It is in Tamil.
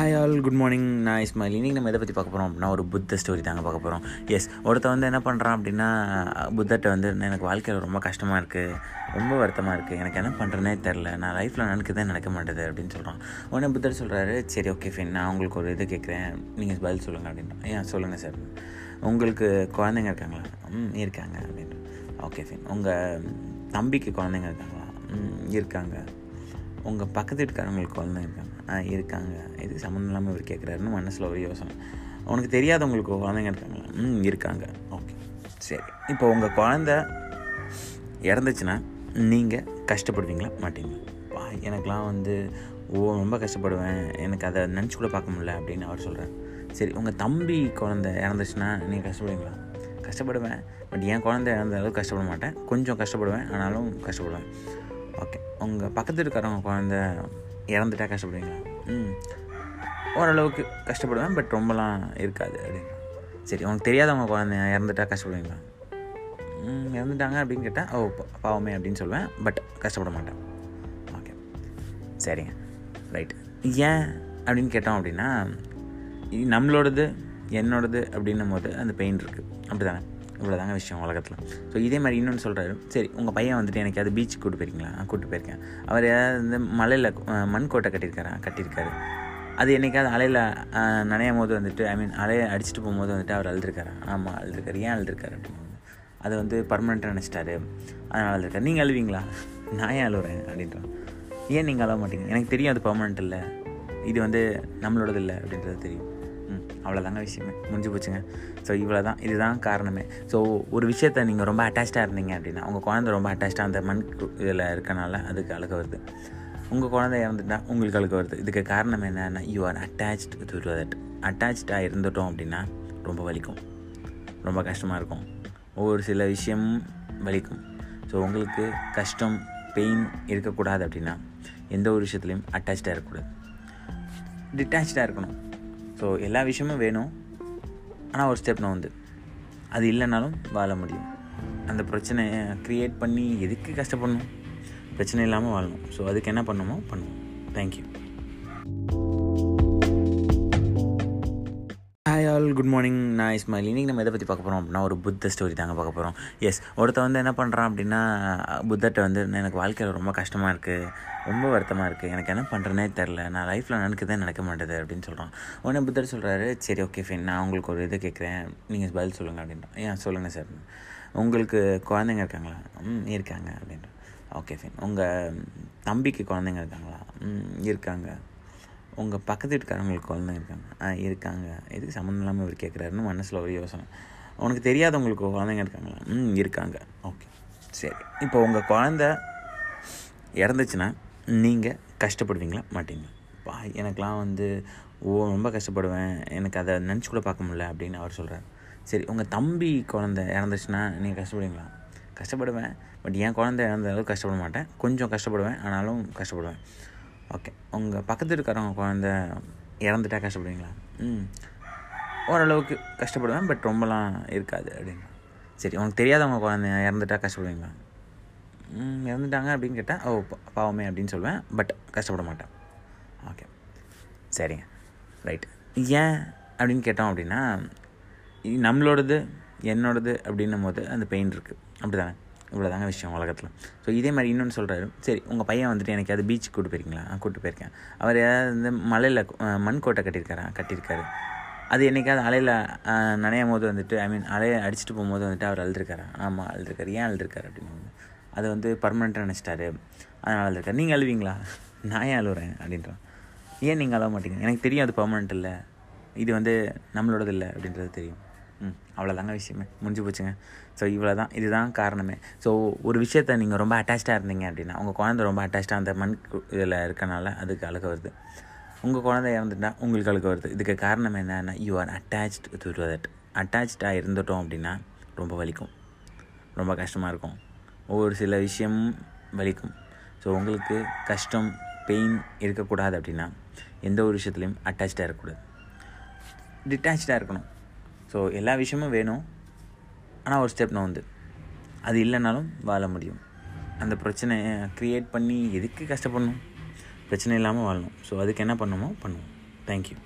ஹாய் ஆல் குட் மார்னிங் நான் இஸ்மாயில். இன்றைக்கி நம்ம எதை பற்றி பார்க்க போகிறோம் அப்படின்னா ஒரு புத்த ஸ்டோரி தாங்க பார்க்க போகிறோம் எஸ் ஒருத்தன் வந்து என்ன பண்ணுறான் அப்படின்னா புத்தர்கிட்ட வந்து எனக்கு வாழ்க்கையில் ரொம்ப கஷ்டமாக இருக்குது ரொம்ப வருத்தமாக இருக்குது எனக்கு என்ன பண்ணுறேனே தெரில நான் லைஃப்பில் நடக்குதே நடக்க மாட்டேது அப்படின்னு சொல்கிறான் உடனே புத்தர் சொல்கிறாரு சரி ஓகே ஃபைன் நான் உங்களுக்கு ஒரு இது கேட்குறேன். நீங்கள் பதில் சொல்லுங்கள் அப்படின்னா. ஏன்? சொல்லுங்கள் சார் உங்களுக்கு குழந்தைங்க இருக்காங்களா? ம் இருக்காங்க அப்படின்னு. ஓகே ஃபைன் உங்கள் தம்பிக்கு குழந்தைங்க இருக்காங்களா? ம் இருக்காங்க. உங்கள் பக்கத்து வீட்டுக்காரவங்களுக்கு குழந்தை இருக்காங்க. ஆ இருக்காங்க. இது சம்மந்தம் இல்லாமல் இவர் கேட்குறாருன்னு மனசில் ஒரு யோசனை. உனக்கு தெரியாதவங்களுக்கு குழந்தைங்க இருக்காங்களா? ம் இருக்காங்க. ஓகே. சரி. இப்போ உங்கள் குழந்த இறந்துச்சுன்னா நீங்கள் கஷ்டப்படுவீங்களா மாட்டீங்களா? வா எனக்கெலாம் வந்து ஓ ரொம்ப கஷ்டப்படுவேன். எனக்கு அதை நினச்சி கூட பார்க்க முடியல அப்படின்னு அவர் சொல்கிறார் சரி உங்கள் தம்பி குழந்த இறந்துச்சுன்னா நீங்கள் கஷ்டப்படுவீங்களா? கஷ்டப்படுவேன். பட் என் குழந்தை இறந்த அளவுக்கு கஷ்டப்பட மாட்டேன். கொஞ்சம் கஷ்டப்படுவேன். ஆனாலும் கஷ்டப்படுவேன். ஓகே. உங்கள் பக்கத்து இருக்கிறவங்க குழந்த இறந்துட்டா கஷ்டப்படுவீங்களா? ம். ஓரளவுக்கு கஷ்டப்படுவேன் பட் ரொம்பலாம் இருக்காது அப்படின்னு. சரி உனக்கு தெரியாதவங்க குழந்தை இறந்துட்டா கஷ்டப்படுவீங்களா? ம் இறந்துட்டாங்க அப்படின்னு கேட்டால் ஓ பாவமே அப்படின்னு சொல்லுவேன் பட் கஷ்டப்பட மாட்டேன். ஓகே. சரிங்க. ரைட் ஏன் அப்படின்னு கேட்டோம் அப்படின்னா நம்மளோடது என்னோடது அப்படின்னும் போது அந்த பெயின் இருக்குது அப்படி தானே இவ்வளோதாங்க விஷயம் உலகத்தில். ஸோ இதே மாதிரி இன்னொன்று சொல்கிறாரு சரி உங்கள் பையன் வந்துட்டு எனக்கு அது பீச்சுக்கு கூட்டு போயிருக்கீங்களா? கூப்பிட்டு போயிருக்கேன். அவர் ஏதாவது வந்து மலையில் மண் கோட்டை கட்டியிருக்காரா? கட்டியிருக்காரு. அது என்னைக்காவது அலையில் நனையும் போது வந்துட்டு ஐ மீன் அலையை அடிச்சுட்டு போகும்போது வந்துட்டு அவர் அழுதுருக்காரா? ஆமாம் அழுதுருக்காரு. ஏன் அழுதுருக்காரு அப்படின்னு அது வந்து பர்மனெண்ட்டாக நினச்சிட்டாரு. அதனால் அழுதுருக்காரு. நீங்கள் அழுவீங்களா? நான் ஏன் அழுவுறேன்? அப்படின்றான் ஏன் நீங்கள் அழ மாட்டீங்க? எனக்கு தெரியும் அது பர்மனெண்ட் இல்லை. இது வந்து நம்மளோடது இல்லை அப்படின்றது தெரியும். ம் அவ்வளோதாங்க விஷயமே. முடிஞ்சு போச்சுங்க. ஸோ இவ்வளோ தான் இதுதான் காரணமே. ஸோ ஒரு விஷயத்த நீங்கள் ரொம்ப அட்டாச்சாக இருந்தீங்க அப்படின்னா உங்கள் குழந்தை ரொம்ப அட்டாச்சாக அந்த மண் இதில் இருக்கனால அதுக்கு அழுக வருது. உங்கள் குழந்தை இறந்துட்டா உங்களுக்கு அழுக வருது. இதுக்கு காரணம் என்னன்னா you are attached to that அட்டாச்சாக இருந்துட்டோம் அப்படின்னா ரொம்ப வலிக்கும். ரொம்ப கஷ்டமாக இருக்கும். ஒவ்வொரு சில விஷயம் வலிக்கும். ஸோ உங்களுக்கு கஷ்டம் பெயின் இருக்கக்கூடாது அப்படின்னா எந்த ஒரு விஷயத்துலையும் அட்டாச்சாக இருக்கக்கூடாது. டிட்டாச்சாக இருக்கணும். ஸோ எல்லா விஷயமும் வேணும். ஆனால் ஒரு ஸ்டெப் நான் வந்து அது இல்லைனாலும் வாழ முடியும். அந்த பிரச்சனையை க்ரியேட் பண்ணி எதுக்கு கஷ்டப்படணும்? பிரச்சனை இல்லாமல் வாழணும். ஸோ அதுக்கு என்ன பண்ணணுமோ பண்ணுவோம். Thank you all good morning. நான் இஸ்மாயில். இன்றைக்கி நம்ம எதை பற்றி பார்க்க போகிறோம் அப்படின்னா ஒரு புத்த ஸ்டோரி தாங்க பார்க்க போகிறோம் எஸ் ஒருத்த வந்து என்ன பண்ணுறான் அப்படின்னா புத்தர்கிட்ட வந்து எனக்கு வாழ்க்கையில் ரொம்ப கஷ்டமாக இருக்குது ரொம்ப வருத்தமாக இருக்குது எனக்கு என்ன பண்ணுறேனே தெரில நான் லைஃப்பில் நடக்குதே நடக்க மாட்டேது அப்படின்னு சொல்கிறான் உடனே புத்தர் சொல்கிறாரு சரி ஓகே ஃபைன் நான் உங்களுக்கு ஒரு இது கேட்குறேன். நீங்கள் பதில் சொல்லுங்கள் அப்படின்றான். ஏன்? சொல்லுங்கள் சார் உங்களுக்கு குழந்தைங்க இருக்காங்களா? ம் இருக்காங்க அப்படின்றான். ஓகே ஃபைன் உங்கள் தம்பிக்கு குழந்தைங்க இருக்காங்களா? ம் இருக்காங்க. உங்கள் பக்கத்து வீட்டுக்காரங்களுக்கு குழந்தைங்க இருக்காங்க ஆ இருக்காங்க. எதுக்கு சம்மந்தம் இல்லாமல் இவர் கேட்குறாருன்னு மனசில் ஒரு யோசனை. உனக்கு தெரியாதவங்களுக்கு குழந்தைங்க இருக்காங்களா? ம் இருக்காங்க. ஓகே. சரி. இப்போ உங்கள் குழந்த இறந்துச்சுன்னா நீங்கள் கஷ்டப்படுவீங்களா மாட்டீங்களா? பா எனக்கெலாம் வந்து ஓ ரொம்ப கஷ்டப்படுவேன். எனக்கு அதை நினச்சி கூட பார்க்க முடியல அப்படின்னு அவர் சொல்கிறார் சரி உங்கள் தம்பி குழந்த இறந்துச்சுன்னா நீங்கள் கஷ்டப்படுவீங்களா? கஷ்டப்படுவேன். பட் என் குழந்தை இறந்த அளவுக்கு கஷ்டப்பட மாட்டேன். கொஞ்சம் கஷ்டப்படுவேன். ஆனாலும் கஷ்டப்படுவேன். ஓகே. உங்கள் பக்கத்து இருக்கிறவங்க குழந்த இறந்துட்டா கஷ்டப்படுவீங்களா? ம். ஓரளவுக்கு கஷ்டப்படுவேன் பட் ரொம்பலாம் இருக்காது அப்படின்னு சரி உனக்கு தெரியாதவங்க குழந்த இறந்துட்டா கஷ்டப்படுவீங்களா? ம் இறந்துட்டாங்க அப்படின்னு கேட்டால் ஓ பா- பாவமே அப்படின்னு சொல்லுவேன் பட் கஷ்டப்பட மாட்டேன். ஓகே. சரிங்க. ரைட் ஏன் அப்படின்னு கேட்டோம் அப்படின்னா நம்மளோடது என்னோடது அப்படின்னும் போது அந்த பெயின் இருக்குது அப்படி தானே இவ்வளோதாங்க விஷயம் உலகத்தில். ஸோ இதே மாதிரி இன்னொன்று சொல்கிறாரு சரி உங்கள் பையன் வந்துட்டு எனக்கு அது பீச்சுக்கு கூட்டு போயிருக்கீங்களா? கூட்டு போயிருக்கேன். அவர் ஏதாவது வந்து மலையில் மண் கோட்டை கட்டியிருக்காரா? கட்டியிருக்காரு. அது என்னைக்காவது அலையில் நனையும் போது வந்துட்டு ஐ மீன் அலையை அடிச்சுட்டு போகும்போது வந்துட்டு அவர் அழுதுருக்காரா? ஆமாம் அழுதுருக்காரு. ஏன் அழுதுருக்காரு அப்படின்னு. அது வந்து பர்மனெண்ட்டாக நினச்சிட்டாரு. அதனால் அழுதுருக்காரு. நீங்கள் அழுவீங்களா? நான் ஏன் அழுகிறேன் அப்படின்றான் ஏன் நீங்கள் அழ மாட்டீங்க? எனக்கு தெரியும் அது பர்மனெண்ட் இல்லை. இது வந்து நம்மளோடது இல்லை அப்படின்றது தெரியும். ம் அவ்வளோதாங்க விஷயமே. முடிஞ்சு போச்சுங்க. ஸோ இவ்வளோ தான் இதுதான் காரணமே. ஸோ ஒரு விஷயத்த நீங்கள் ரொம்ப அட்டாச்சாக இருந்தீங்க அப்படின்னா உங்கள் குழந்தை ரொம்ப அட்டாச்சாக அந்த மண் இதில் இருக்கனால அதுக்கு அழுக வருது. உங்கள் குழந்தை இறந்துட்டா உங்களுக்கு அழுக வருது. இதுக்கு காரணம் என்னன்னா you are attached to that அட்டாச்சாக இருந்துட்டோம் அப்படின்னா ரொம்ப வலிக்கும். ரொம்ப கஷ்டமாக இருக்கும். ஒவ்வொரு சில விஷயம் வலிக்கும். ஸோ உங்களுக்கு கஷ்டம் பெயின் இருக்கக்கூடாது அப்படின்னா எந்த ஒரு விஷயத்துலையும் அட்டாச்சாக இருக்கக்கூடாது. டிட்டாச்சாக இருக்கணும். ஸோ எல்லா விஷயமும் வேணும். ஆனால் ஒரு ஸ்டெப் நான் வந்து அது இல்லைனாலும் வாழ முடியும். அந்த பிரச்சனையை க்ரியேட் பண்ணி எதுக்கு கஷ்டப்படணும்? பிரச்சனை இல்லாமல் வாழணும். ஸோ அதுக்கு என்ன பண்ணுமோ பண்ணுவோம். தேங்க்யூ